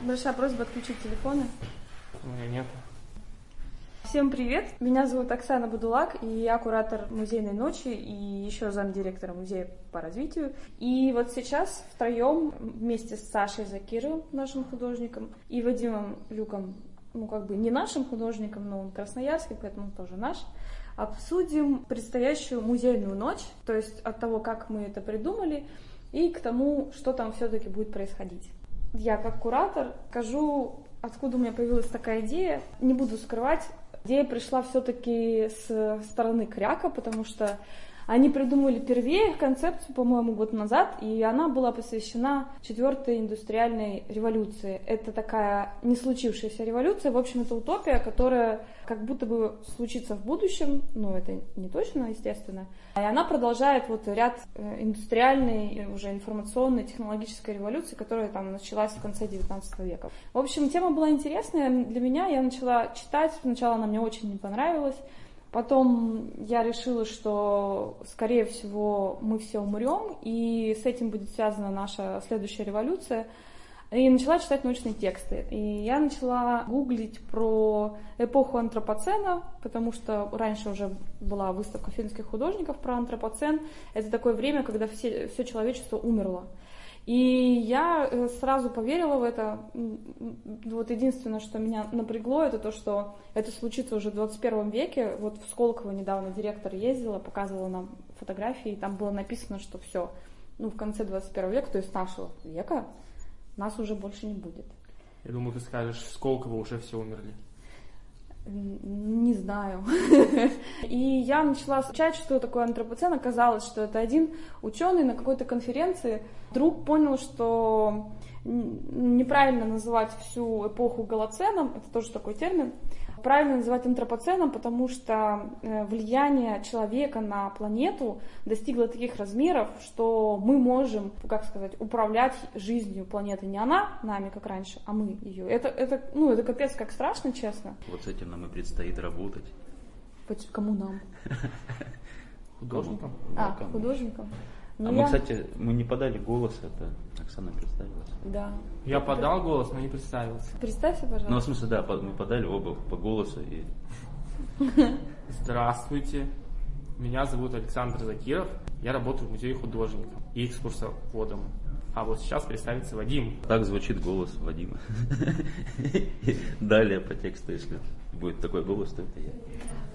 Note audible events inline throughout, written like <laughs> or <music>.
Большая просьба отключить телефоны. У меня нет. Всем привет! Меня зовут Оксана Бадулак, и я куратор музейной ночи и еще замдиректора музея по развитию. И вот сейчас втроем вместе с Сашей Закировым, нашим художником, и Вадимом Люком, ну как бы не нашим художником, но он красноярский, поэтому тоже наш, обсудим предстоящую музейную ночь, то есть от того, как мы это придумали, и к тому, что там все-таки будет происходить. Я как куратор скажу, откуда у меня появилась такая идея. Не буду скрывать, Идея пришла все-таки с стороны Кряка, потому что они придумали первее концепцию, по-моему, год назад, и она была посвящена четвертой индустриальной революции. Это такая не случившаяся революция, в общем, это утопия, которая как будто бы случится в будущем, но это не точно, естественно. И она продолжает вот ряд э, индустриальной, уже информационной, технологической революции, которая там началась в конце 19 века. В общем, тема была интересная для меня, я начала читать, сначала она мне очень не понравилась, Потом я решила, что, скорее всего, мы все умрем, и с этим будет связана наша следующая революция. И начала читать научные тексты. И я начала гуглить про эпоху антропоцена, потому что раньше уже была выставка финских художников про антропоцен. Это такое время, когда все, все человечество умерло. И я э, сразу поверила в это. Вот единственное, что меня напрягло, это то, что это случится уже в 21 веке. Вот в Сколково недавно директор ездила, показывала нам фотографии, и там было написано, что все, ну, в конце 21 века, то есть нашего века, нас уже больше не будет. Я думаю, ты скажешь, в Сколково уже все умерли. Не знаю. <laughs> И я начала изучать, что такое антропоцен. Оказалось, что это один ученый на какой-то конференции вдруг понял, что неправильно называть всю эпоху голоценом, это тоже такой термин, правильно называть антропоценом, потому что э, влияние человека на планету достигло таких размеров, что мы можем, как сказать, управлять жизнью планеты. Не она нами, как раньше, а мы ее. Это, это, ну, это капец как страшно, честно. Вот с этим нам и предстоит работать. Кому нам? <laughs> Художникам? А, художникам. А мы, кстати, мы не подали голос, это Оксана представилась. Да. Я подал голос, но не представился. Представься, пожалуйста. Ну, в смысле, да, мы подали оба по голосу и... <laughs> Здравствуйте. Меня зовут Александр Закиров. Я работаю в музее художника и экскурсоводом. А вот сейчас представится Вадим. Так звучит голос Вадима. <laughs> Далее по тексту, если будет такой голос, то это я.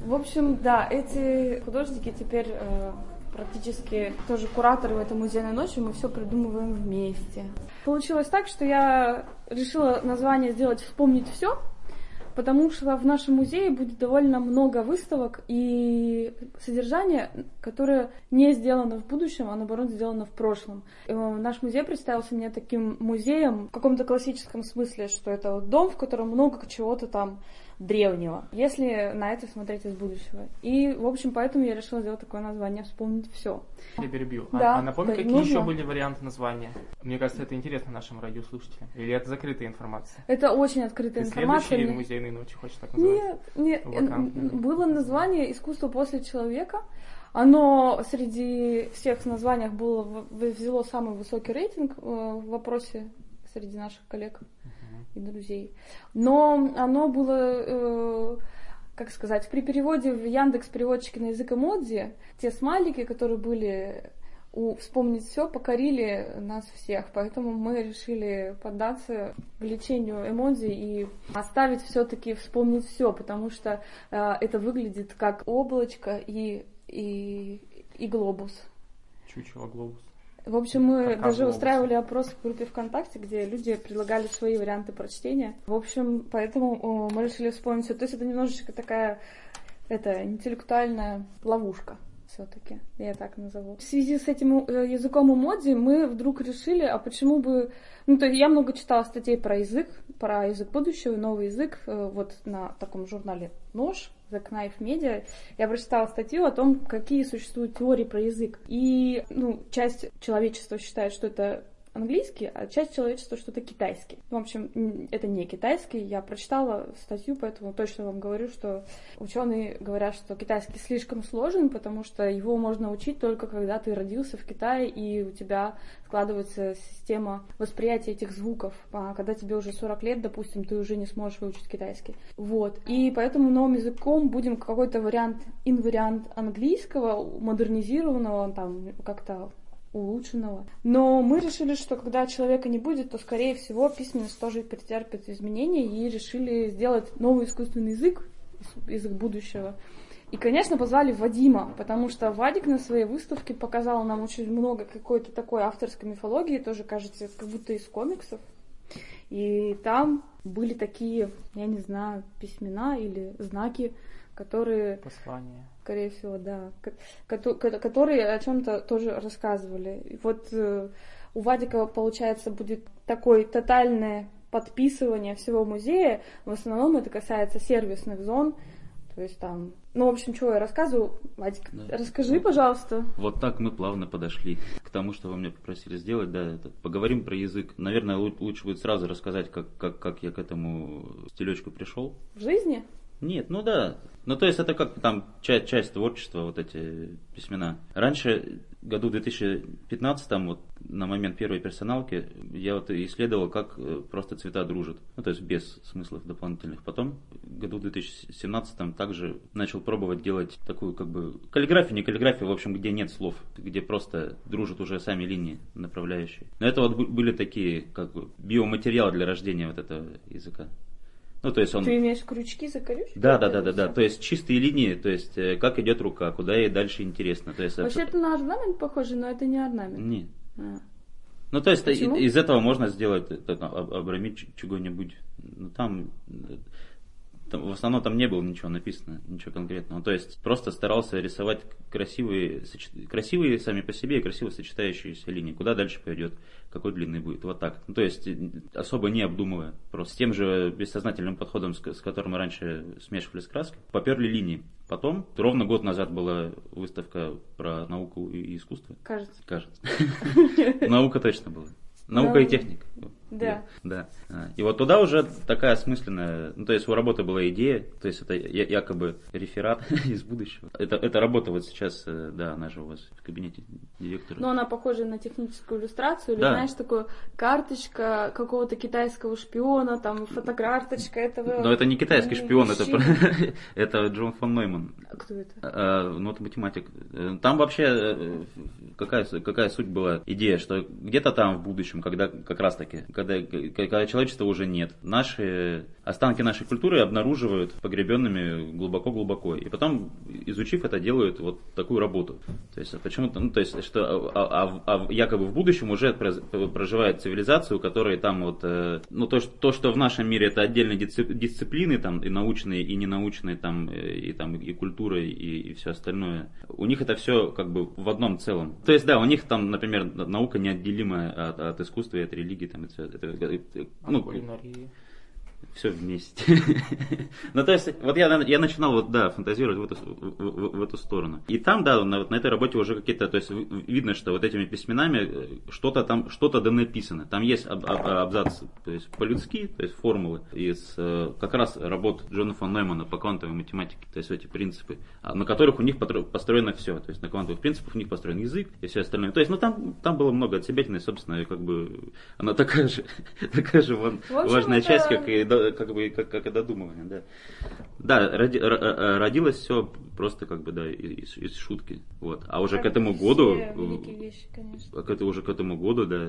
В общем, да, эти художники теперь э, практически тоже кураторы в этой музейной ночи, мы все придумываем вместе. Получилось так, что я решила название сделать «Вспомнить все», потому что в нашем музее будет довольно много выставок и содержания, которое не сделано в будущем, а наоборот сделано в прошлом. И э, наш музей представился мне таким музеем в каком-то классическом смысле, что это вот дом, в котором много чего-то там древнего, если на это смотреть из будущего. И, в общем, поэтому я решила сделать такое название «Вспомнить все». Я перебью. А, да, а, а напомни, да, какие нужно. еще были варианты названия? Мне кажется, это интересно нашим радиослушателям. Или это закрытая информация? Это очень открытая Ты информация. Мне... музейные ночи хочешь так называть? Нет, нет. Вакантные. Было название «Искусство после человека». Оно среди всех названий было, взяло самый высокий рейтинг э, в вопросе среди наших коллег и друзей. Но оно было, э, как сказать, при переводе в Яндекс переводчике на язык эмодзи, те смайлики, которые были у «Вспомнить все» покорили нас всех, поэтому мы решили поддаться влечению эмодзи и оставить все-таки «Вспомнить все», потому что э, это выглядит как облачко и, и, и глобус. Чучело глобус. В общем, мы даже устраивали опрос в группе ВКонтакте, где люди предлагали свои варианты прочтения. В общем, поэтому мы решили вспомнить все. То есть это немножечко такая это интеллектуальная ловушка все-таки, я так назову. В связи с этим э, языком эмодзи мы вдруг решили, а почему бы... Ну, то есть я много читала статей про язык, про язык будущего, новый язык, э, вот на таком журнале «Нож», The Knife Media, я прочитала статью о том, какие существуют теории про язык. И, ну, часть человечества считает, что это английский, а часть человечества что-то китайский. В общем, это не китайский. Я прочитала статью, поэтому точно вам говорю, что ученые говорят, что китайский слишком сложен, потому что его можно учить только когда ты родился в Китае и у тебя складывается система восприятия этих звуков. А когда тебе уже 40 лет, допустим, ты уже не сможешь выучить китайский. Вот. И поэтому новым языком будем какой-то вариант, инвариант английского, модернизированного, там, как-то улучшенного. Но мы решили, что когда человека не будет, то, скорее всего, письменность тоже претерпит изменения и решили сделать новый искусственный язык, язык будущего. И, конечно, позвали Вадима, потому что Вадик на своей выставке показал нам очень много какой-то такой авторской мифологии, тоже, кажется, как будто из комиксов. И там были такие, я не знаю, письмена или знаки, которые... Послания. Скорее всего, да. Которые о чем-то тоже рассказывали. И вот э, у Вадика, получается, будет такое тотальное подписывание всего музея. В основном это касается сервисных зон. То есть там... Ну, в общем, чего я рассказываю? Вадик, да. расскажи, пожалуйста. Вот так мы плавно подошли к тому, что вы меня попросили сделать. Да, это, поговорим про язык. Наверное, лучше будет сразу рассказать, как, как, как я к этому стилечку пришел. В жизни? Нет, ну да. Ну то есть это как там часть, часть творчества, вот эти письмена. Раньше, году 2015, вот на момент первой персоналки, я вот исследовал, как э, просто цвета дружат. Ну то есть без смыслов дополнительных. Потом, году 2017 также начал пробовать делать такую как бы каллиграфию, не каллиграфию, в общем, где нет слов, где просто дружат уже сами линии направляющие. Но это вот были такие как бы биоматериалы для рождения вот этого языка. Ну, то есть он... Ты имеешь крючки за колючки? Да, да, да, да, да. То есть чистые линии, то есть э, как идет рука, куда ей дальше интересно. То есть, Вообще это на орнамент похоже, но это не орнамент. Нет. А. Ну, то есть Почему? из этого можно сделать, это, обрамить чего-нибудь. Ну, там, в основном там не было ничего написано, ничего конкретного. То есть просто старался рисовать красивые, красивые сами по себе и красиво сочетающиеся линии. Куда дальше пойдет, какой длинный будет. Вот так. Ну, то есть особо не обдумывая. Просто с тем же бессознательным подходом, с, с которым мы раньше смешивали с краской, поперли линии. Потом, ровно год назад была выставка про науку и искусство. Кажется. Кажется. <laughs> Наука точно была. Наука и техника. Да. Да. А, и вот туда уже такая осмысленная, ну то есть у работы была идея, то есть это якобы реферат <laughs> из будущего. Это, это работа вот сейчас, э, да, она же у вас в кабинете директора. Но она похожа на техническую иллюстрацию, или да. знаешь, такую карточка какого-то китайского шпиона, там фотокарточка этого. Но это не китайский шпион, это, <laughs> это Джон фон Нойман. А кто это? А, ну это математик. Там вообще э, какая, какая суть была идея, что где-то там в будущем, когда как раз таки, когда, когда человечества уже нет. Наши останки нашей культуры обнаруживают погребенными глубоко-глубоко. И потом, изучив это, делают вот такую работу. То есть почему-то, ну, то есть, что а, а, а якобы в будущем уже проживает цивилизацию, у которой там вот, э, ну, то, то, что в нашем мире это отдельные дисциплины, там, и научные, и ненаучные, там, э, и, там, и культура, и, и все остальное. У них это все как бы в одном целом. То есть, да, у них там, например, наука неотделимая от, от искусства и от религии, там, это, это, это, ну, кулинарии все вместе. <laughs> ну, то есть, вот я, я начинал вот, да, фантазировать в эту, в, в эту сторону. И там, да, на, на этой работе уже какие-то, то есть, видно, что вот этими письменами э, что-то там, что-то да написано. Там есть об, об, абзац, то есть, по-людски, то есть, формулы из э, как раз работ Джона фон Ноймана по квантовой математике, то есть, эти принципы, а, на которых у них построено все. То есть, на квантовых принципах у них построен язык и все остальное. То есть, ну, там, там было много от себя, собственно, и как бы она такая же, <laughs> такая же вон, важная это... часть, как и как бы как, как и додумывание, да. Да, роди, родилось все просто как бы да из, из шутки, вот. А уже как к этому году, вещи, к это уже к этому году, да,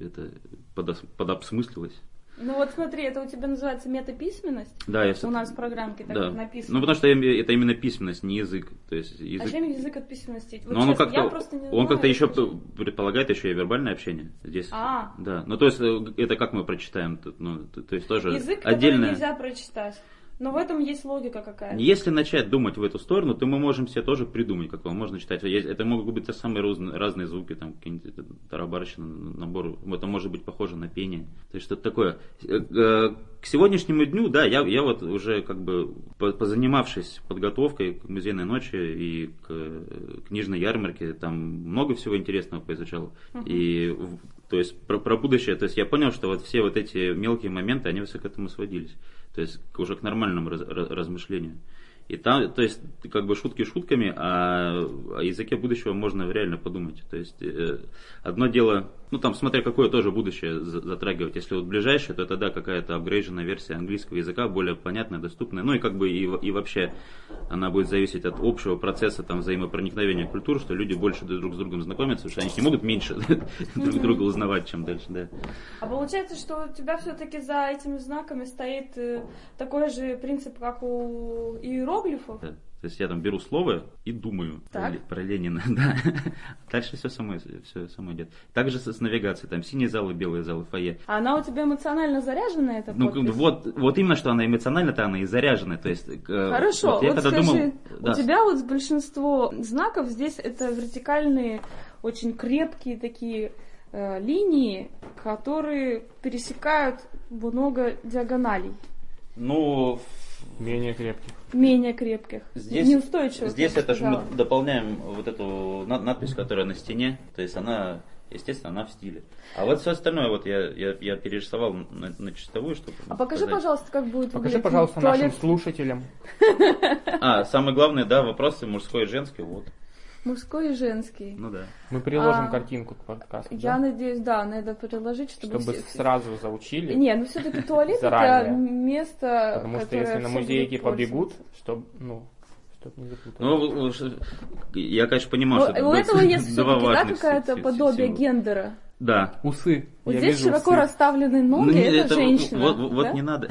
это подос, подобсмыслилось. Ну вот смотри, это у тебя называется метаписьменность? Да, я У нас в программке так да. написано. Ну потому что это именно письменность, не язык. То есть язык... А чем язык от письменности? Вот Но он как-то, он как-то еще предполагает еще и вербальное общение здесь. А. Да. Ну то есть э, это как мы прочитаем, ну, то есть тоже язык, отдельно. нельзя прочитать. Но в этом есть логика какая-то. Если начать думать в эту сторону, то мы можем себе тоже придумать, как вам можно читать. Это могут быть те самые разные, разные звуки, там какие-нибудь тарабарщина, набор. Это может быть похоже на пение. То есть что-то такое. Э, э, к сегодняшнему дню, да, я, я вот уже как бы позанимавшись подготовкой к музейной ночи и к э, книжной ярмарке, там много всего интересного поизучал. Uh-huh. И то есть про, про будущее, то есть я понял, что вот все вот эти мелкие моменты, они все к этому сводились. То есть уже к нормальному раз, раз, размышлению. И там, то есть, как бы шутки шутками, а о языке будущего можно реально подумать. То есть, э, одно дело, ну там, смотря какое тоже будущее затрагивать. Если вот ближайшее, то тогда какая-то апгрейженная версия английского языка, более понятная, доступная. Ну и как бы и, и вообще она будет зависеть от общего процесса там взаимопроникновения культур, что люди больше друг с другом знакомятся, потому что они не могут меньше <laughs> друг друга узнавать, чем дальше, да. А получается, что у тебя все-таки за этими знаками стоит э, такой же принцип, как у иероглифов, иероглифов? Да. То есть я там беру слово и думаю так. про, про Ленина. <laughs> Да. Дальше все само, все само идет. Также с, с навигацией, там синие залы, белые залы, фойе. А она у тебя эмоционально заряжена, эта Ну вот, вот именно, что она эмоционально-то она и заряжена. То есть, э, Хорошо, вот, я вот скажи, думал, да. у тебя вот большинство знаков здесь это вертикальные, очень крепкие такие э, линии, которые пересекают много диагоналей. Ну, Менее крепких. Менее крепких. Здесь, Неустойчивых. Здесь это же мы дополняем вот эту надпись, которая на стене. То есть она, естественно, она в стиле. А вот все остальное вот я, я, я перерисовал на, на чистовую, чтобы А покажи, сказать. пожалуйста, как будет Покажи, пожалуйста, туалет. нашим слушателям. <laughs> А, самое главное, да, вопросы мужской и женский, вот. Мужской и женский. Ну да. Мы приложим а, картинку к подкасту. Я да? надеюсь, да, надо приложить, чтобы... Чтобы все... сразу заучили. Не, ну все-таки туалет это место, Потому что если на музейки побегут, чтобы, ну, чтобы не запутаться. Ну, я, конечно, понимаю, Но что... У этого есть <laughs> все-таки, да, какая-то подобие гендера. Да. Усы. Вот я здесь широко усы. расставлены ноги, ну, это, это женщина. Вот, вот, да? не надо.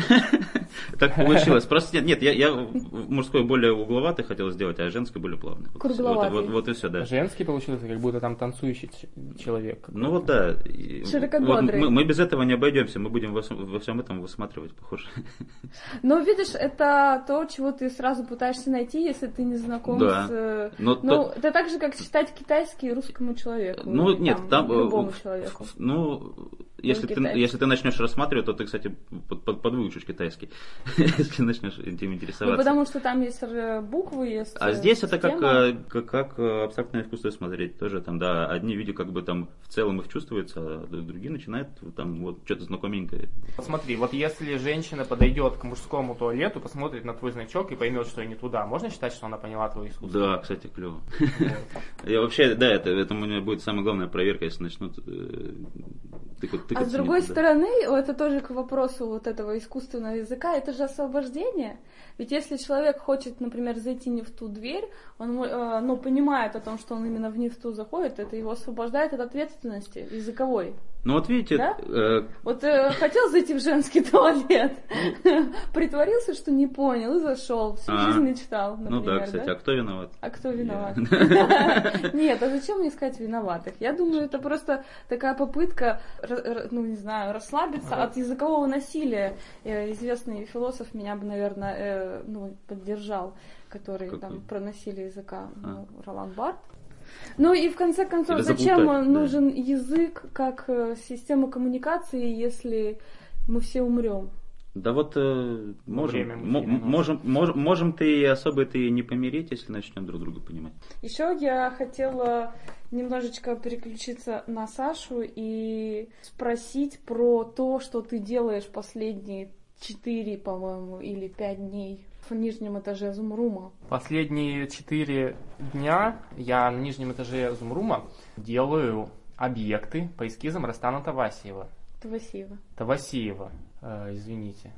<laughs> так получилось. Просто нет, нет, я, я мужской более угловатый хотел сделать, а женский более плавный. Кругловатый. Вот, вот, вот и все, да. Женский получился, как будто там танцующий человек. Ну вот да. Широкобедрый. Вот, мы, мы без этого не обойдемся, мы будем во, во всем этом высматривать, похоже. <laughs> Но видишь, это то, чего ты сразу пытаешься найти, если ты не знаком да. с... Но ну, то... это так же, как читать китайский русскому человеку. Ну, нет, там... там любому человеку. Ну, uh, если ты, если ты начнешь рассматривать, то ты, кстати, под, под, подвыучишь китайский, <laughs> если начнешь этим интересоваться. Ну, потому что там есть буквы, есть А здесь это как, э, как, как э, абстрактное искусство смотреть. Тоже там, да, одни видео как бы там в целом их чувствуется, а другие начинают там вот что-то знакоменькое. Смотри, вот если женщина подойдет к мужскому туалету, посмотрит на твой значок и поймет, что не туда, можно считать, что она поняла твое искусство? Да, кстати, клево. <laughs> Я вообще, да, это, это у меня будет самая главная проверка, если начнут э, тыкать а с другой стороны, это тоже к вопросу вот этого искусственного языка, это же освобождение. Ведь если человек хочет, например, зайти не в ту дверь, он э, ну, понимает о том, что он именно в не в ту заходит, это его освобождает от ответственности языковой. Ну вот видите... Да? Э... Вот э, хотел зайти в женский <laughs> туалет, притворился, что не понял и зашел, всю а, жизнь мечтал, например, Ну да, кстати, да? а кто виноват? А кто виноват? <laughs> Нет, а зачем мне искать виноватых? Я думаю, это просто такая попытка, ну не знаю, расслабиться от языкового насилия. Э, известный философ меня бы, наверное, э, ну, поддержал, который там про насилие языка, а. ну, Ролан Барт. Ну и в конце концов, Или зачем нужен да. язык как э, система коммуникации, если мы все умрем? Да вот э, можем, можем, можем, можем ты особо ты не помереть, если начнем друг друга понимать. Еще я хотела немножечко переключиться на Сашу и спросить про то, что ты делаешь последние четыре, по-моему, или пять дней в нижнем этаже Зумрума. Последние четыре дня я на нижнем этаже Зумрума делаю объекты по эскизам Растана Тавасиева. Тавасиева. Тавасиева, э, извините.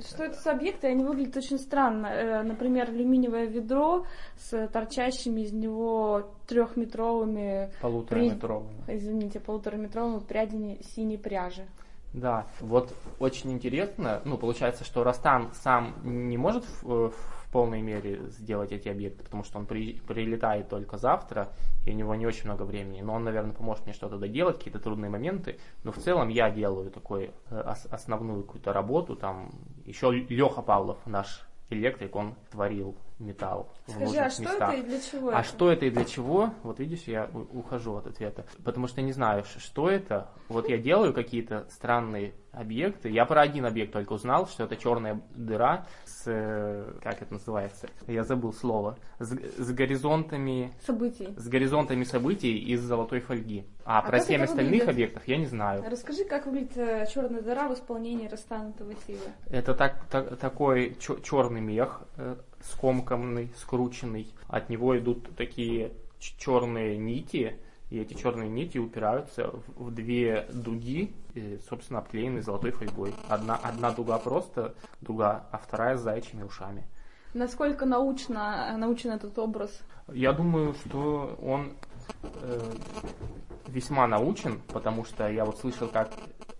Что это за объекты? Они выглядят очень странно. Э, например, алюминиевое ведро с торчащими из него трехметровыми... Полутораметровыми. При... Извините, полутораметровыми прядями синей пряжи. Да, вот очень интересно, ну, получается, что Растан сам не может в, в полной мере сделать эти объекты, потому что он при, прилетает только завтра, и у него не очень много времени, но он, наверное, поможет мне что-то доделать, какие-то трудные моменты, но в целом я делаю такой э, основную какую-то работу, там, еще Леха Павлов, наш электрик, он творил металл Скажи, а что местах. это и для чего А это? что это и для чего? Вот видишь, я ухожу от ответа. Потому что не знаю, что это. Вот я делаю какие-то странные объекты. Я про один объект только узнал, что это черная дыра с... э, Как это называется? Я забыл слово. С, с горизонтами... Событий. С горизонтами событий из золотой фольги. А, А про семь остальных выглядит? объектов я не знаю. Расскажи, как выглядит э, черная дыра в исполнении Растана Тавасилы. Это так, так- такой черный мех, э, скомканный, скрученный. От него идут такие черные нити, и эти черные нити упираются в, две дуги, собственно, обклеенные золотой фольгой. Одна, одна дуга просто дуга, а вторая с заячьими ушами. Насколько научно, э, научен этот образ? Я думаю, что он э, весьма научен, потому что я вот слышал, как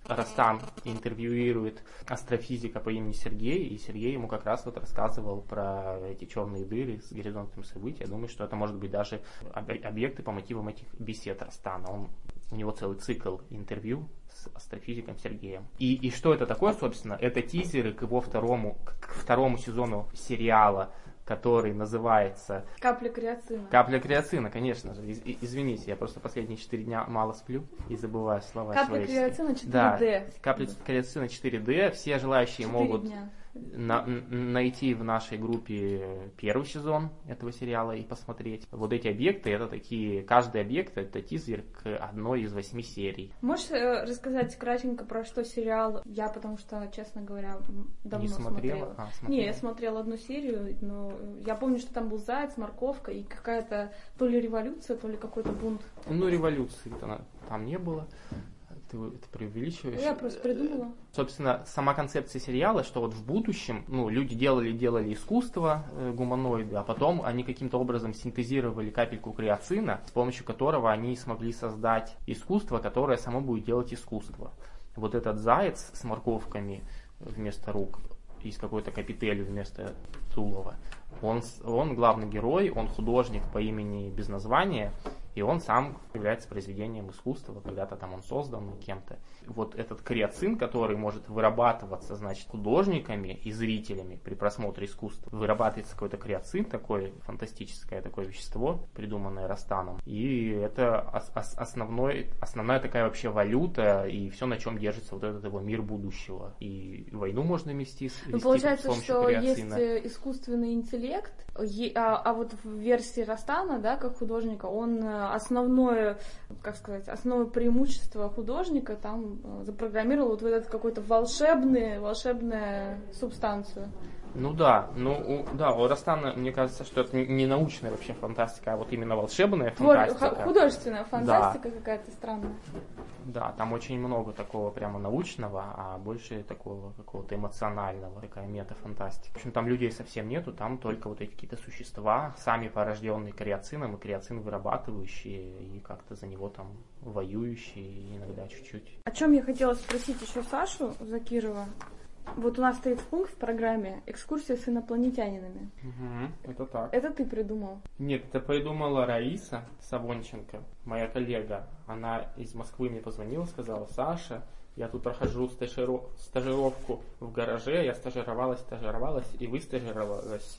Растан интервьюирует астрофизика по имени Сергей, и Сергей ему как раз вот рассказывал про эти черные дыры с горизонтом событий. Я думаю, что это может быть даже об- объекты по мотивам этих бесед Растана. Он, у него целый цикл интервью с астрофизиком Сергеем. И, и что это такое, собственно? Это тизеры к его второму, к второму сезону сериала, который называется Капля креацина. Капля креацина, конечно же. Из- извините, я просто последние 4 дня мало сплю и забываю слова Капля креацина 4D. Да, капля креацина 4D. Все желающие могут дня. На- найти в нашей группе первый сезон этого сериала и посмотреть. Вот эти объекты, это такие, каждый объект это тизер к одной из восьми серий. Можешь э, рассказать кратенько про что сериал? Я, потому что, честно говоря, давно Не смотрела? А, смотрела. Не, я смотрела одну серию, но э, я помню, что там был заяц, морковка и какая-то то ли революция, то ли какой-то бунт. Ну, революции-то на- там не было. Ты, ты преувеличиваешь. Я просто придумала. Собственно, сама концепция сериала, что вот в будущем, ну, люди делали, делали искусство, э, гуманоиды, а потом они каким-то образом синтезировали капельку креацина, с помощью которого они смогли создать искусство, которое само будет делать искусство. Вот этот заяц с морковками вместо рук и с какой-то капителью вместо тулова, он, он главный герой, он художник по имени без названия, и он сам является произведением искусства, когда-то там он создан кем-то. Вот этот креацин, который может вырабатываться, значит, художниками и зрителями при просмотре искусства, вырабатывается какой-то креацин, такое фантастическое такое вещество, придуманное Растаном. И это ос- ос- основной, основная такая вообще валюта, и все, на чем держится вот этот его мир будущего. И войну можно вести, с- Ну, вести получается, с помощью что есть креацина. э, искусственный интеллект, а, а вот в версии Растана, да, как художника, он э, основное, как сказать, основное преимущество художника там э, запрограммировал вот в этот какой-то волшебный, волшебную субстанцию. Ну да, ну у- да, у Растана, мне кажется, что это не научная вообще фантастика, а вот именно волшебная Твор- фантастика. художественная фантастика какая-то странная. Да, там очень много такого прямо научного, а больше такого какого-то эмоционального, такая метафантастика. В общем, там людей совсем нету, там только вот эти какие-то существа, сами порожденные креацином и креацин вырабатывающие, и как-то за него там воюющие, иногда чуть-чуть. О чем я хотела спросить еще Сашу Закирова. Вот у нас стоит пункт в программе «Экскурсия с инопланетянинами». это так. Это ты придумал. Нет, это придумала Раиса Савонченко, моя коллега. Она из Москвы мне позвонила, сказала, Саша, я тут прохожу стажиру- стажировку в гараже, я стажировалась, стажировалась, и вы стажировалась.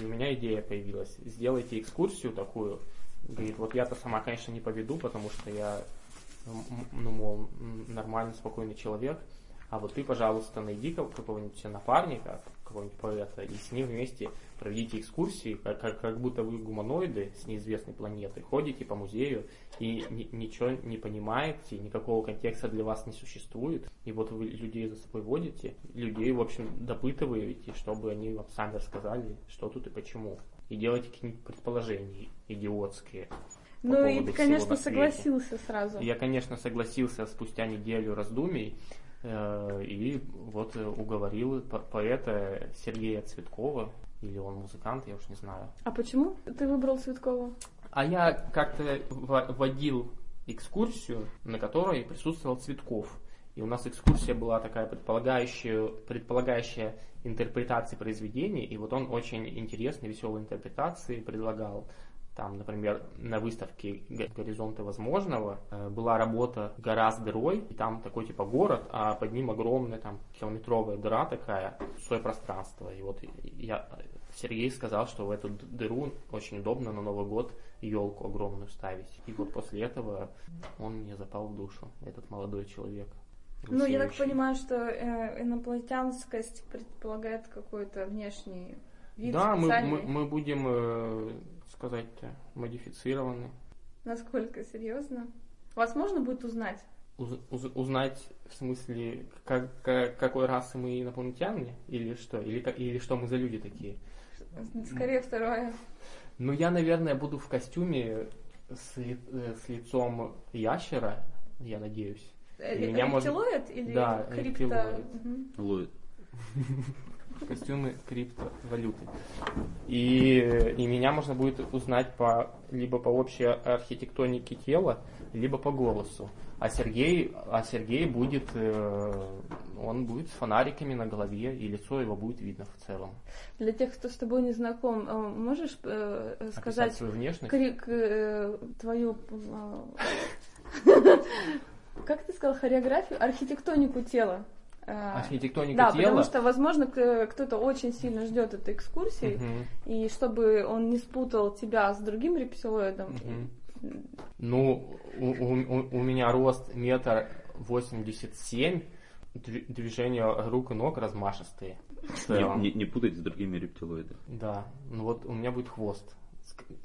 И у меня идея появилась. Сделайте экскурсию такую. Говорит, вот я-то сама, конечно, не поведу, потому что я, ну, мол, нормальный, спокойный человек. А вот ты, пожалуйста, найди ка- какого-нибудь напарника, какого-нибудь поэта, и с ним вместе проведите экскурсии, как, как, как будто вы гуманоиды с неизвестной планеты, ходите по музею и ни- ничего не понимаете, никакого контекста для вас не существует, и вот вы людей за собой водите, людей, в общем, допытываете, чтобы они вам сами рассказали, что тут и почему. И делайте какие-нибудь предположения идиотские. по Ну и ты, конечно, согласился сразу. Я, конечно, согласился спустя неделю раздумий и вот э, уговорил по- поэта Сергея Цветкова, или он музыкант, я уж не знаю. А почему ты выбрал Цветкова? А я как-то во- водил экскурсию, на которой присутствовал Цветков. И у нас экскурсия была такая предполагающая, предполагающая интерпретации произведений, и вот он очень интересные, веселые интерпретации предлагал. Там, например, на выставке «Горизонты возможного» э, была работа «Гора с дырой», и там такой типа город, а под ним огромная там километровая дыра такая, свое пространство. И вот я, Сергей сказал, что в эту дыру очень удобно на Новый год елку огромную ставить. И вот после этого он мне запал в душу, этот молодой человек. Ну, я так понимаю, что э, инопланетянскость предполагает какой-то внешний вид Да, мы, мы, мы будем э, сказать, модифицированы. Насколько серьезно? Вас можно будет узнать? Уз, уз, узнать в смысле, как, как, какой расы мы инопланетяне? Или что? Или, или что мы за люди такие? Скорее второе. Ну, я, наверное, буду в костюме с, ли, э, с лицом ящера, я надеюсь. Э, меня рептилоид может... или да, крипто? Угу <laughs> костюмы криптовалюты. И, и меня можно будет узнать по, либо по общей архитектонике тела, либо по голосу. А Сергей, а Сергей будет, э, он будет с фонариками на голове, и лицо его будет видно в целом. Для тех, кто с тобой не знаком, э, можешь э, сказать свою внешность? Крик, э, твою... <laughs> Как ты сказал, хореографию, архитектонику тела? А, архитектоника да, тела. потому что, возможно, кто-то очень сильно ждет этой экскурсии, угу. и чтобы он не спутал тебя с другим рептилоидом. Угу. Ну, у, у, у меня рост метр восемьдесят семь, движения рук и ног размашистые. Не, не, не путать с другими рептилоидами. Да, ну вот у меня будет хвост,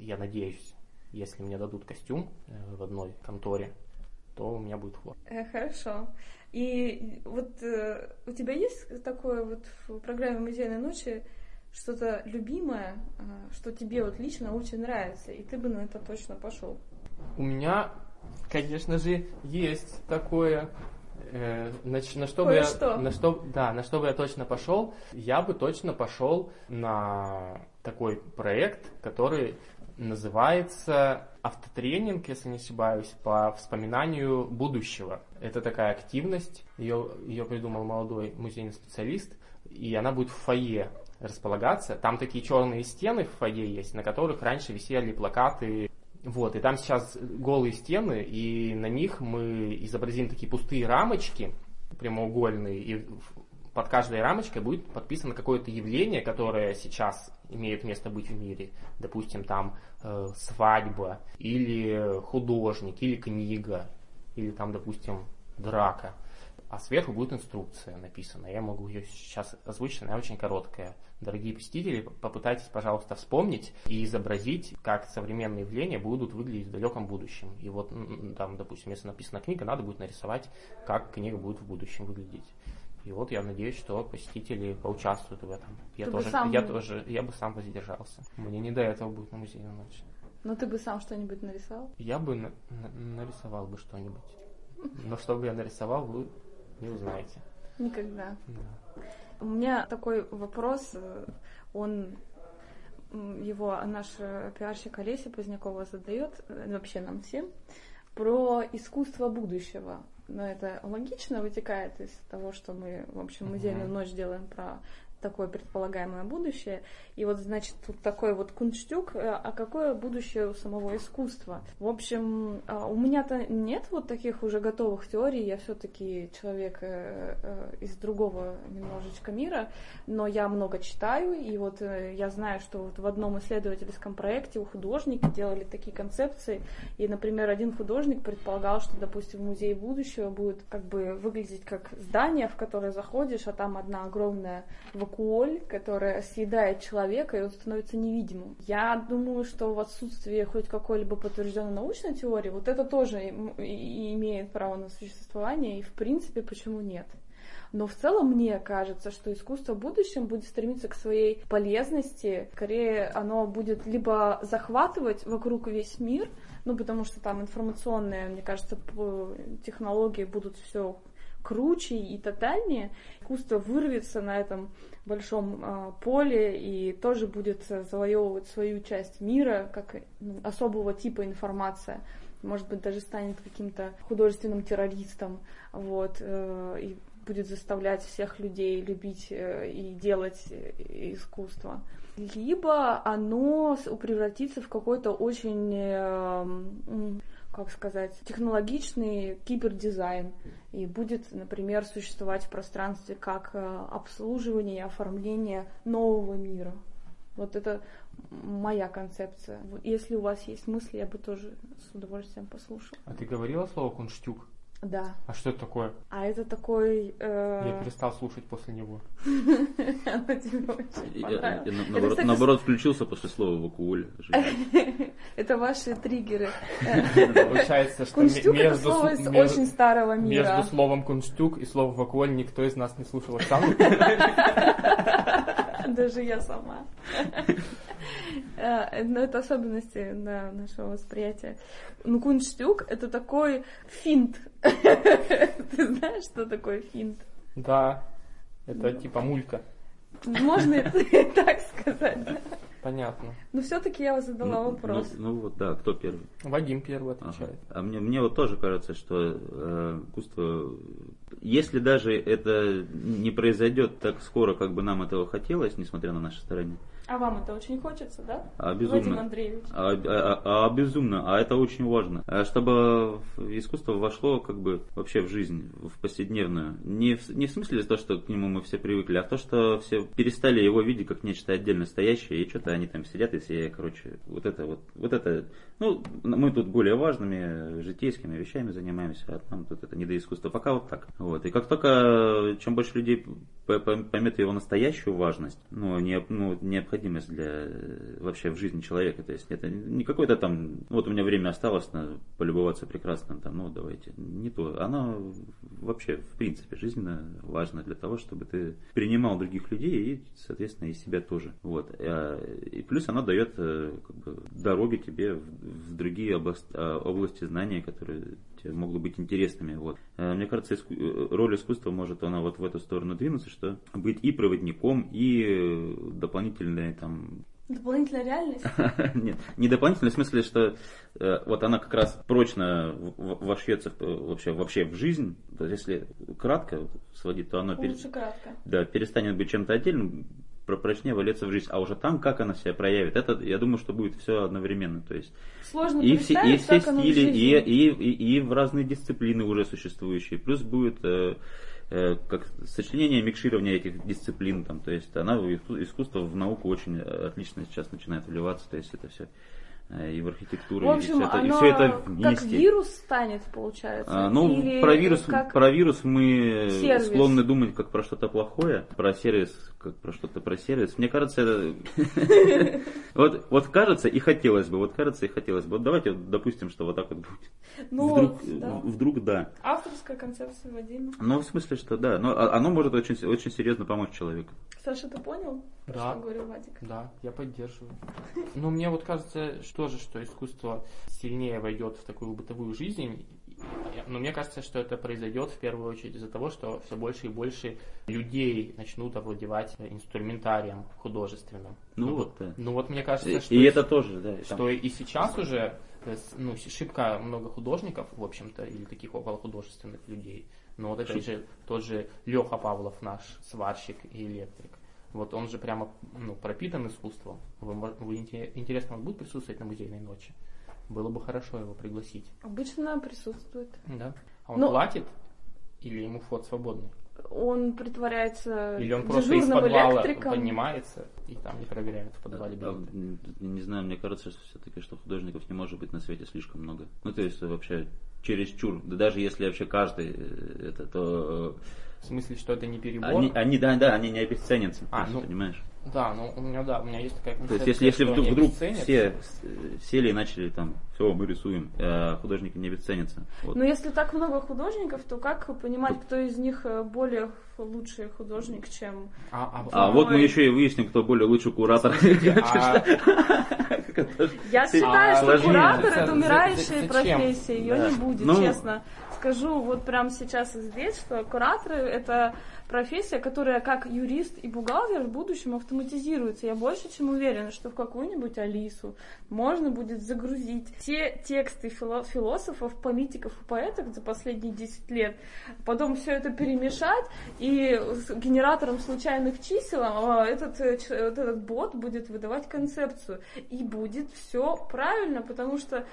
я надеюсь, если мне дадут костюм э, в одной конторе, то у меня будет хвост. Э, хорошо. И вот э, у тебя есть такое вот в программе «Музейной ночи» что-то любимое, э, что тебе вот лично очень нравится, и ты бы на это точно пошел? У меня, конечно же, есть такое, э, на, на что бы я, на что, да, на что бы я точно пошел, я бы точно пошел на такой проект, который называется автотренинг, если не ошибаюсь, по вспоминанию будущего. Это такая активность, ее, ее придумал молодой музейный специалист, и она будет в фойе располагаться. Там такие черные стены в фойе есть, на которых раньше висели плакаты. Вот, и там сейчас голые стены, и на них мы изобразим такие пустые рамочки прямоугольные, и под каждой рамочкой будет подписано какое-то явление, которое сейчас имеет место быть в мире. Допустим, там э, свадьба, или художник, или книга, или там, допустим, драка. А сверху будет инструкция написана. Я могу ее сейчас озвучить, она очень короткая. Дорогие посетители, попытайтесь, пожалуйста, вспомнить и изобразить, как современные явления будут выглядеть в далеком будущем. И вот там, допустим, если написана книга, надо будет нарисовать, как книга будет в будущем выглядеть. И вот я надеюсь, что посетители поучаствуют в этом. Я ты тоже, сам... я тоже, я бы сам воздержался. Мне не до этого будет на музейную ночь. Но ты бы сам что-нибудь нарисовал? Я бы на- на- нарисовал бы что-нибудь. Но что бы я нарисовал, вы не узнаете. Никогда. Да. У меня такой вопрос, э, он его наш э, пиарщик Олеся Позднякова задает, э, вообще нам всем, про искусство будущего но это логично вытекает из того, что мы, в общем, музейную ночь делаем про такое предполагаемое будущее. И вот, значит, тут такой вот кунштюк, э, а какое будущее у самого искусства? В общем, а, у меня-то нет вот таких уже готовых теорий, я все-таки человек э, э, из другого немножечко мира, но я много читаю, и вот я знаю, что вот в одном исследовательском проекте у художники делали такие концепции, и, например, один художник предполагал, что, допустим, музей будущего будет как бы выглядеть как здание, в которое заходишь, а там одна огромная вакуоль, которая съедает человека, и он становится невидимым. Я думаю, что в отсутствии хоть какой-либо подтвержденной научной теории, вот это тоже имеет право на существование, и в принципе, почему нет? Но в целом мне кажется, что искусство в будущем будет стремиться к своей полезности. Скорее, оно будет либо захватывать вокруг весь мир, ну, потому что там информационные, мне кажется, технологии будут все круче и тотальнее. Искусство вырвется на этом большом э, поле и тоже будет завоевывать свою часть мира, как ну, особого типа информация. Может быть, даже станет каким-то художественным террористом. Вот, э, и будет заставлять всех людей любить э, и делать э, искусство. Либо оно превратится в какой-то очень, э, как сказать, технологичный кибердизайн и будет, например, существовать в пространстве как обслуживание и оформление нового мира. Вот это моя концепция. Если у вас есть мысли, я бы тоже с удовольствием послушала. А ты говорила слово кунштюк? Да. А что это такое? А это такой... Э... Я перестал слушать после него. <laughs> Оно тебе очень понравилось. Наоборот, включился после слова вакуоль. <laughs> Это ваши триггеры. <laughs> Получается, что между очень старого мира. Между словом кунштюк и словом вакуоль никто из нас не слушал. Даже я сама. Э, но это особенности нашего восприятия. Ну, кунштюк — это такой финт. <laughs> Ты знаешь, что такое финт? Да, это типа мулька. Можно <laughs> это так сказать, Понятно. Но все-таки я задала ну, вопрос. Ну, ну вот, да, кто первый? Вадим первый отвечает. Ага. А мне, мне вот тоже кажется, что э, искусство, если даже это не произойдет так скоро, как бы нам этого хотелось, несмотря на наши старания, а вам это очень хочется, да? А, безумно. Вадим Андреевич. А, а, а, а безумно, а это очень важно. А чтобы искусство вошло как бы вообще в жизнь, в повседневную. Не в, не в смысле то, что к нему мы все привыкли, а то, что все перестали его видеть как нечто отдельно стоящее, и что-то они там сидят и все, короче, вот это вот, вот это, ну, мы тут более важными житейскими вещами занимаемся, а там тут это не до искусства. Пока вот так. Вот. И как только, чем больше людей поймет его настоящую важность, ну, не, ну необходимо необходимость для э, вообще в жизни человека. То есть это не какой-то там, вот у меня время осталось на полюбоваться прекрасным, там, ну давайте, не то. Оно вообще в принципе жизненно важно для того, чтобы ты принимал других людей и, соответственно, и себя тоже. Вот. А, и плюс она дает э, как бы, дороги тебе в другие области, области знания, которые тебе могут быть интересными. Вот. Э, мне кажется, роль искусства может она вот в эту сторону двинуться, что быть и проводником, и дополнительной дополнительная там... Дополнительная реальность? <laughs> Нет, не дополнительная, в смысле, что э, вот она как раз прочно вошьется вообще, вообще в жизнь. То есть, если кратко сводить, то она пере... кратко. Да, перестанет быть чем-то отдельным, прочнее валиться в жизнь. А уже там, как она себя проявит, это, я думаю, что будет все одновременно. То есть Сложно и все, и все стили, и, и, и, и в разные дисциплины уже существующие. Плюс будет э, Э, как сочленение, микширование этих дисциплин, там, то есть она искусство, в науку очень отлично сейчас начинает вливаться, то есть это все Э, и в архитектуру, в общем, и все это, оно и все это вместе. как вирус станет, получается? А, ну, Или про вирус, как про вирус мы сервис? склонны думать как про что-то плохое, про сервис как про что-то про сервис. Мне кажется, это... <laughs> вот, вот кажется и хотелось бы, вот кажется и хотелось бы. Вот давайте допустим, что вот так вот будет. Ну, вдруг, да. вдруг да. Авторская концепция Вадима. Ну, в смысле, что да. Но а, оно может очень, очень серьезно помочь человеку. Саша, ты понял, да. что говорил Вадик? Да, я поддерживаю. Ну, мне вот кажется, что же, что искусство сильнее войдет в такую бытовую жизнь, но мне кажется, что это произойдет в первую очередь из-за того, что все больше и больше людей начнут овладевать инструментарием художественным. Ну, ну вот, да. Ну вот мне кажется, и, что... И это тоже, да. Что и сейчас уже э, ну, шибко много художников, в общем-то, или таких околохудожественных людей. Но вот опять же, тот же Леха Павлов наш, сварщик и электрик. Вот он же прямо ну, пропитан искусством. Вы, вы интересно, он будет присутствовать на музейной ночи? Было бы хорошо его пригласить. Обычно присутствует. Да. А он Но... платит или ему вход свободный? Он притворяется Или он просто из подвала электриком. поднимается и там не проверяют в подвале а, Не знаю, мне кажется, что все-таки, что художников не может быть на свете слишком много. Ну, то есть вообще чересчур. Да даже если вообще каждый э, это, то... В смысле, что это не перебор? Они, они да, да, они не обесценятся. А, ну, понимаешь? Да, ну у меня, да, у меня есть такая концепция. То есть, если, если вдруг, вдруг все сели и начали там, все, мы рисуем, а художники не обесценятся. Вот. Но если так много художников, то как понимать, кто из них э, более лучший художник, чем... А, а, а вот мы еще и выясним, кто более лучший куратор. <laughs> А Я считаю, что куратор это умирающая профессия, ее не будет, ну, честно. Скажу вот прямо сейчас и здесь, что кураторы — это профессия, которая как юрист и бухгалтер в будущем автоматизируется. Я больше чем уверена, что в какую-нибудь Алису можно будет загрузить те тексты философов, политиков и поэтов за последние 10 лет, потом все это перемешать, и с генератором случайных чисел а, этот, э, вот этот бот будет выдавать концепцию. И будет все правильно, потому что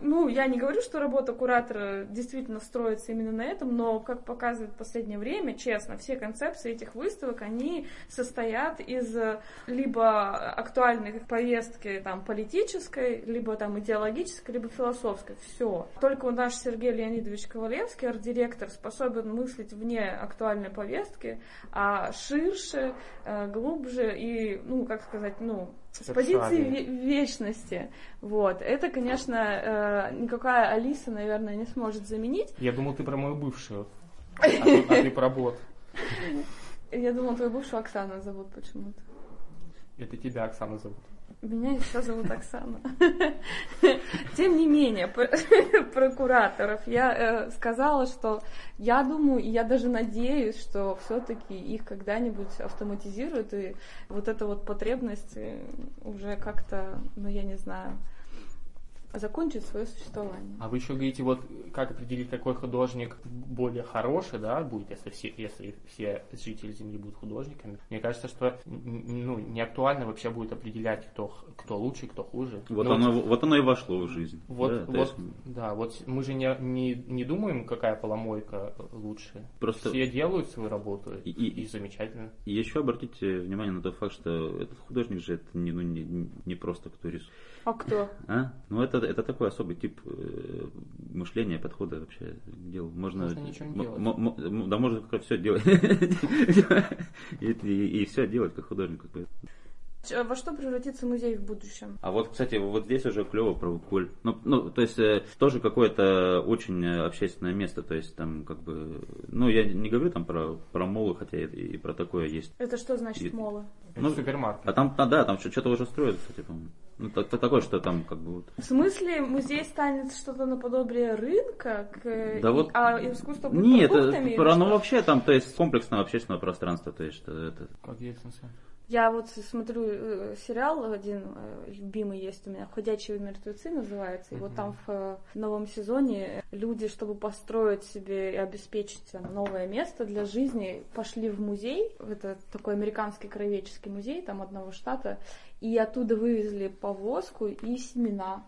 ну, я не говорю, что работа куратора действительно строится именно на этом, но, как показывает последнее время, честно, все концепции этих выставок, они состоят из э, либо актуальной повестки там, политической, либо там идеологической, либо философской. Все. Только у наш Сергей Леонидович Ковалевский, арт-директор, способен мыслить вне актуальной повестки, а ширше, э, глубже и, ну, как сказать, ну, с позиции вечности. Вот. Это, конечно, э, никакая Алиса, наверное, не сможет заменить. Я думал, ты про мою бывшую. <laughs> А ты, а ты про бот. Я думал, твою бывшую Оксана зовут почему-то. Это тебя Оксана зовут. Меня еще зовут Оксана. Тем не менее, <laughs> про кураторов я э, сказала, что я думаю, и я даже надеюсь, что все-таки их когда-нибудь автоматизируют, и вот эта вот потребность э, уже как-то, ну я не знаю, закончит свое существование. А вы еще говорите, вот как определить, какой художник более хороший, да, будет, если все, если все жители Земли будут художниками. Мне кажется, что ну, не актуально вообще будет определять, кто, кто лучше, кто хуже. Вот, ну, оно, вот, вот оно и вошло в жизнь. Вот, да, вот, есть... да, вот мы же не, не, не думаем, какая поломойка лучше. Просто все делают свою работу, и, и, и замечательно. И еще обратите внимание на тот факт, что этот художник же это не, ну, не, не просто кто рисует. А кто? А? Ну это, это такой особый тип э, мышления, подхода вообще к делу. Можно, можно ничего не делать. да можно как все делать. <laughs> и, все делать как художник. Во что превратится музей в будущем? А вот, кстати, вот здесь уже клево про Коль. Ну, ну, то есть, э, тоже какое-то очень общественное место. То есть, там, как бы, ну, я не говорю там про, про молы, хотя и, и про такое есть. Это что значит и, молы? Ну, супермаркет. А там, а, да, там что-то уже строят, кстати, по-моему. Ну, так, такое, что там как бы вот. В смысле, музей станет что-то наподобие рынка, к... да вот... а искусство будет Нет, это, про, ну вообще там, то есть комплексное общественное пространство, то есть что это. Как есть на я вот смотрю э, сериал один э, любимый есть у меня, «Ходячие мертвецы» называется, и mm-hmm. вот там в э, новом сезоне люди, чтобы построить себе и обеспечить новое место для жизни, пошли в музей, это такой американский краеведческий музей, там одного штата, и оттуда вывезли повозку и семена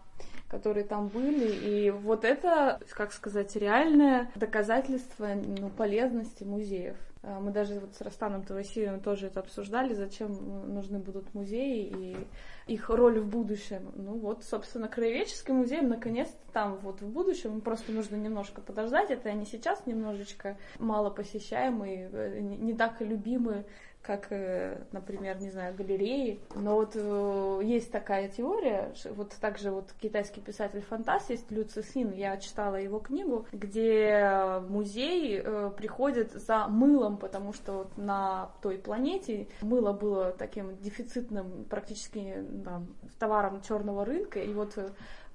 которые там были. И вот это, как сказать, реальное доказательство ну, полезности музеев. А, мы даже вот с Растаном Тавасиевым тоже это обсуждали, зачем нужны будут музеи и их роль в будущем. Ну вот, собственно, краеведческий музей наконец-то там вот в будущем. Просто нужно немножко подождать. Это они сейчас немножечко мало посещаемые, э, не так любимые как, э, например, не знаю, галереи. Но вот э, есть такая теория, вот также вот китайский писатель-фантаст есть Лю Цисин, я читала его книгу, где музей э, приходит за мылом, потому что вот на той планете мыло было таким дефицитным практически да, товаром черного рынка, и вот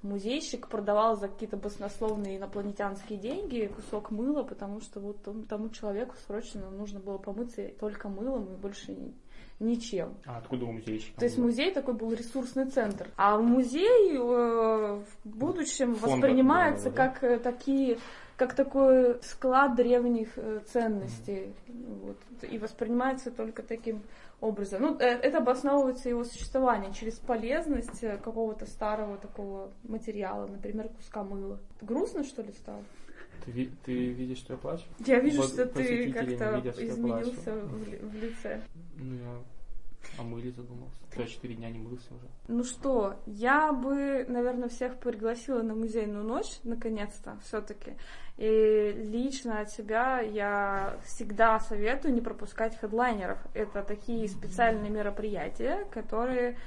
музейщик продавал за какие-то баснословные инопланетянские деньги кусок мыла, потому что вот тому человеку срочно нужно было помыться только мылом и больше ничем. А откуда у музейщика? То есть музей такой был ресурсный центр. А музей э, в будущем Фонд воспринимается да, как э, такие как такой склад древних э, ценностей. Mm-hmm. Вот, и воспринимается только таким образом. Ну, э, это обосновывается его существование через полезность э, какого-то старого такого материала, например, куска мыла. Грустно, что ли, стало? Ты, ты видишь, что я плачу? Я вижу, вот что ты как-то изменился в, в лице. Ну, я о мыле задумался. Я четыре дня не мылся уже. Ну что, я бы, наверное, всех пригласила на музейную ночь, наконец-то, все-таки. И лично от себя я всегда советую не пропускать хедлайнеров. Это такие специальные мероприятия, которые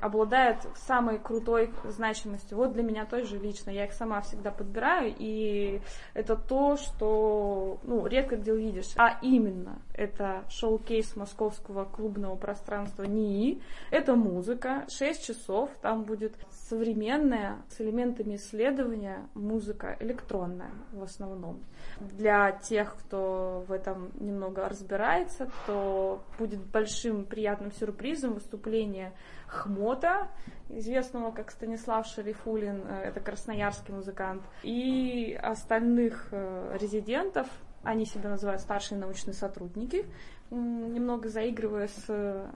обладает самой крутой значимостью. Вот для меня тоже лично, я их сама всегда подбираю, и это то, что ну, редко где увидишь. А именно, это шоу-кейс московского клубного пространства НИИ, это музыка, 6 часов, там будет современная, с элементами исследования, музыка электронная в основном. Для тех, кто в этом немного разбирается, то будет большим приятным сюрпризом выступление Хмота, известного как Станислав Шарифуллин, э, это красноярский музыкант, и остальных э, резидентов, они себя называют старшие научные сотрудники, немного заигрывая с э,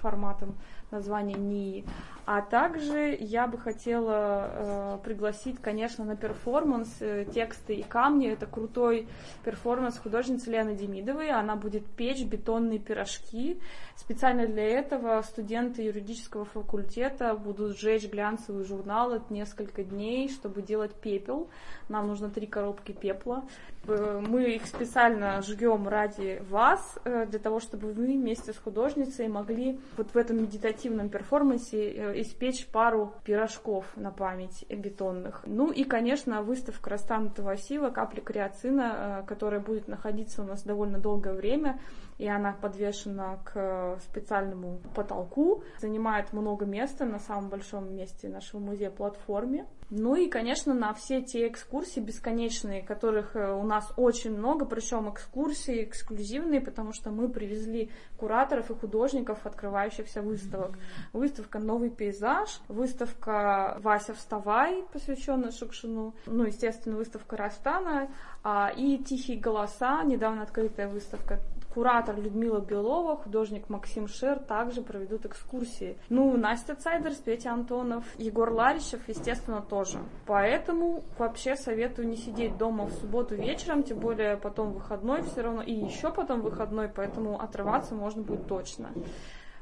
форматом названия НИИ. А также я бы хотела э, пригласить, конечно, на перформанс э, тексты и камни. Это крутой перформанс художницы Лены Демидовой. Она будет печь бетонные пирожки. Специально для этого студенты юридического факультета будут сжечь глянцевые журналы несколько дней, чтобы делать пепел. Нам нужно три коробки пепла. Э, мы их специально жгем ради вас, э, для того, чтобы вы вместе с художницей могли вот в этом медитативном перформансе э, испечь пару пирожков на память бетонных. Ну и, конечно, выставка Растана Тавасила «Капли креацина», которая будет находиться у нас довольно долгое время, и она подвешена к специальному потолку, занимает много места на самом большом месте нашего музея платформе. Ну и, конечно, на все те экскурсии бесконечные, которых у нас очень много, причем экскурсии эксклюзивные, потому что мы привезли кураторов и художников, открывающихся выставок. Выставка «Новый пейзаж», выставка «Вася, вставай», посвященная Шукшину, ну, естественно, выставка Растана, а, и «Тихие голоса», недавно открытая выставка куратор Людмила Белова, художник Максим Шер также проведут экскурсии. Ну, Настя Цайдерс, Петя Антонов, Егор Ларищев, естественно, тоже. Поэтому вообще советую не сидеть дома в субботу вечером, тем более потом выходной все равно, и еще потом выходной, поэтому отрываться можно будет точно.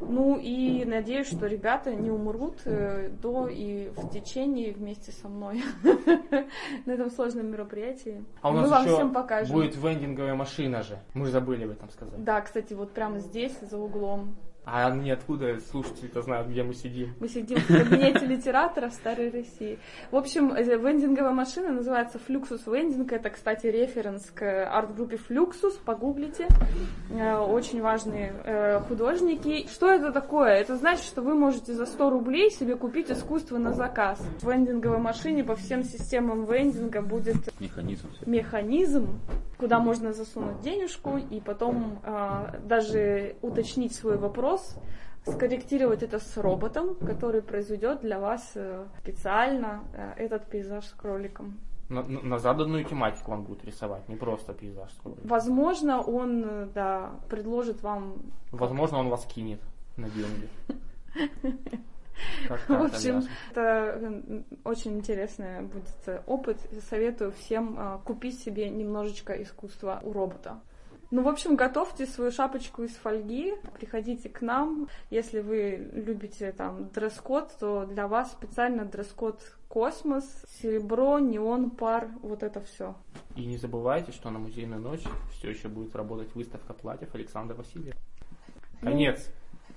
Ну и надеюсь, что ребята не умрут э, до и в течение вместе со мной <laughs> на этом сложном мероприятии. А у нас Мы вам всем покажем. будет вендинговая машина же. Мы забыли об этом сказать. Да, кстати, вот прямо здесь, за углом. А они откуда слушатели-то знают, где мы сидим? Мы сидим в кабинете литератора в Старой России. В общем, э, вендинговая машина называется Fluxus Vending. Это, кстати, референс к арт-группе Fluxus. Погуглите. Э, очень важные э, художники. Что это такое? Это значит, что вы можете за 100 рублей себе купить искусство на заказ. В вендинговой машине по всем системам вендинга будет механизм, механизм куда можно засунуть денежку и потом даже уточнить свой вопрос вопрос, скорректировать это с роботом, который произведет для вас э, специально э, этот пейзаж с кроликом. На, на заданную тематику он будет рисовать, не просто пейзаж с кроликом. Возможно, он, э, да, предложит вам... Возможно, он вас кинет на деньги. В общем, это очень интересный будет опыт. Советую всем купить себе немножечко искусства у робота. Ну, в общем, готовьте свою шапочку из фольги, приходите к нам. Если вы любите там дресс-код, то для вас специально дресс-код космос, серебро, неон, пар, вот это все. И не забывайте, что на музейную ночь все еще будет работать выставка платьев Александра Васильева. Ну, Конец.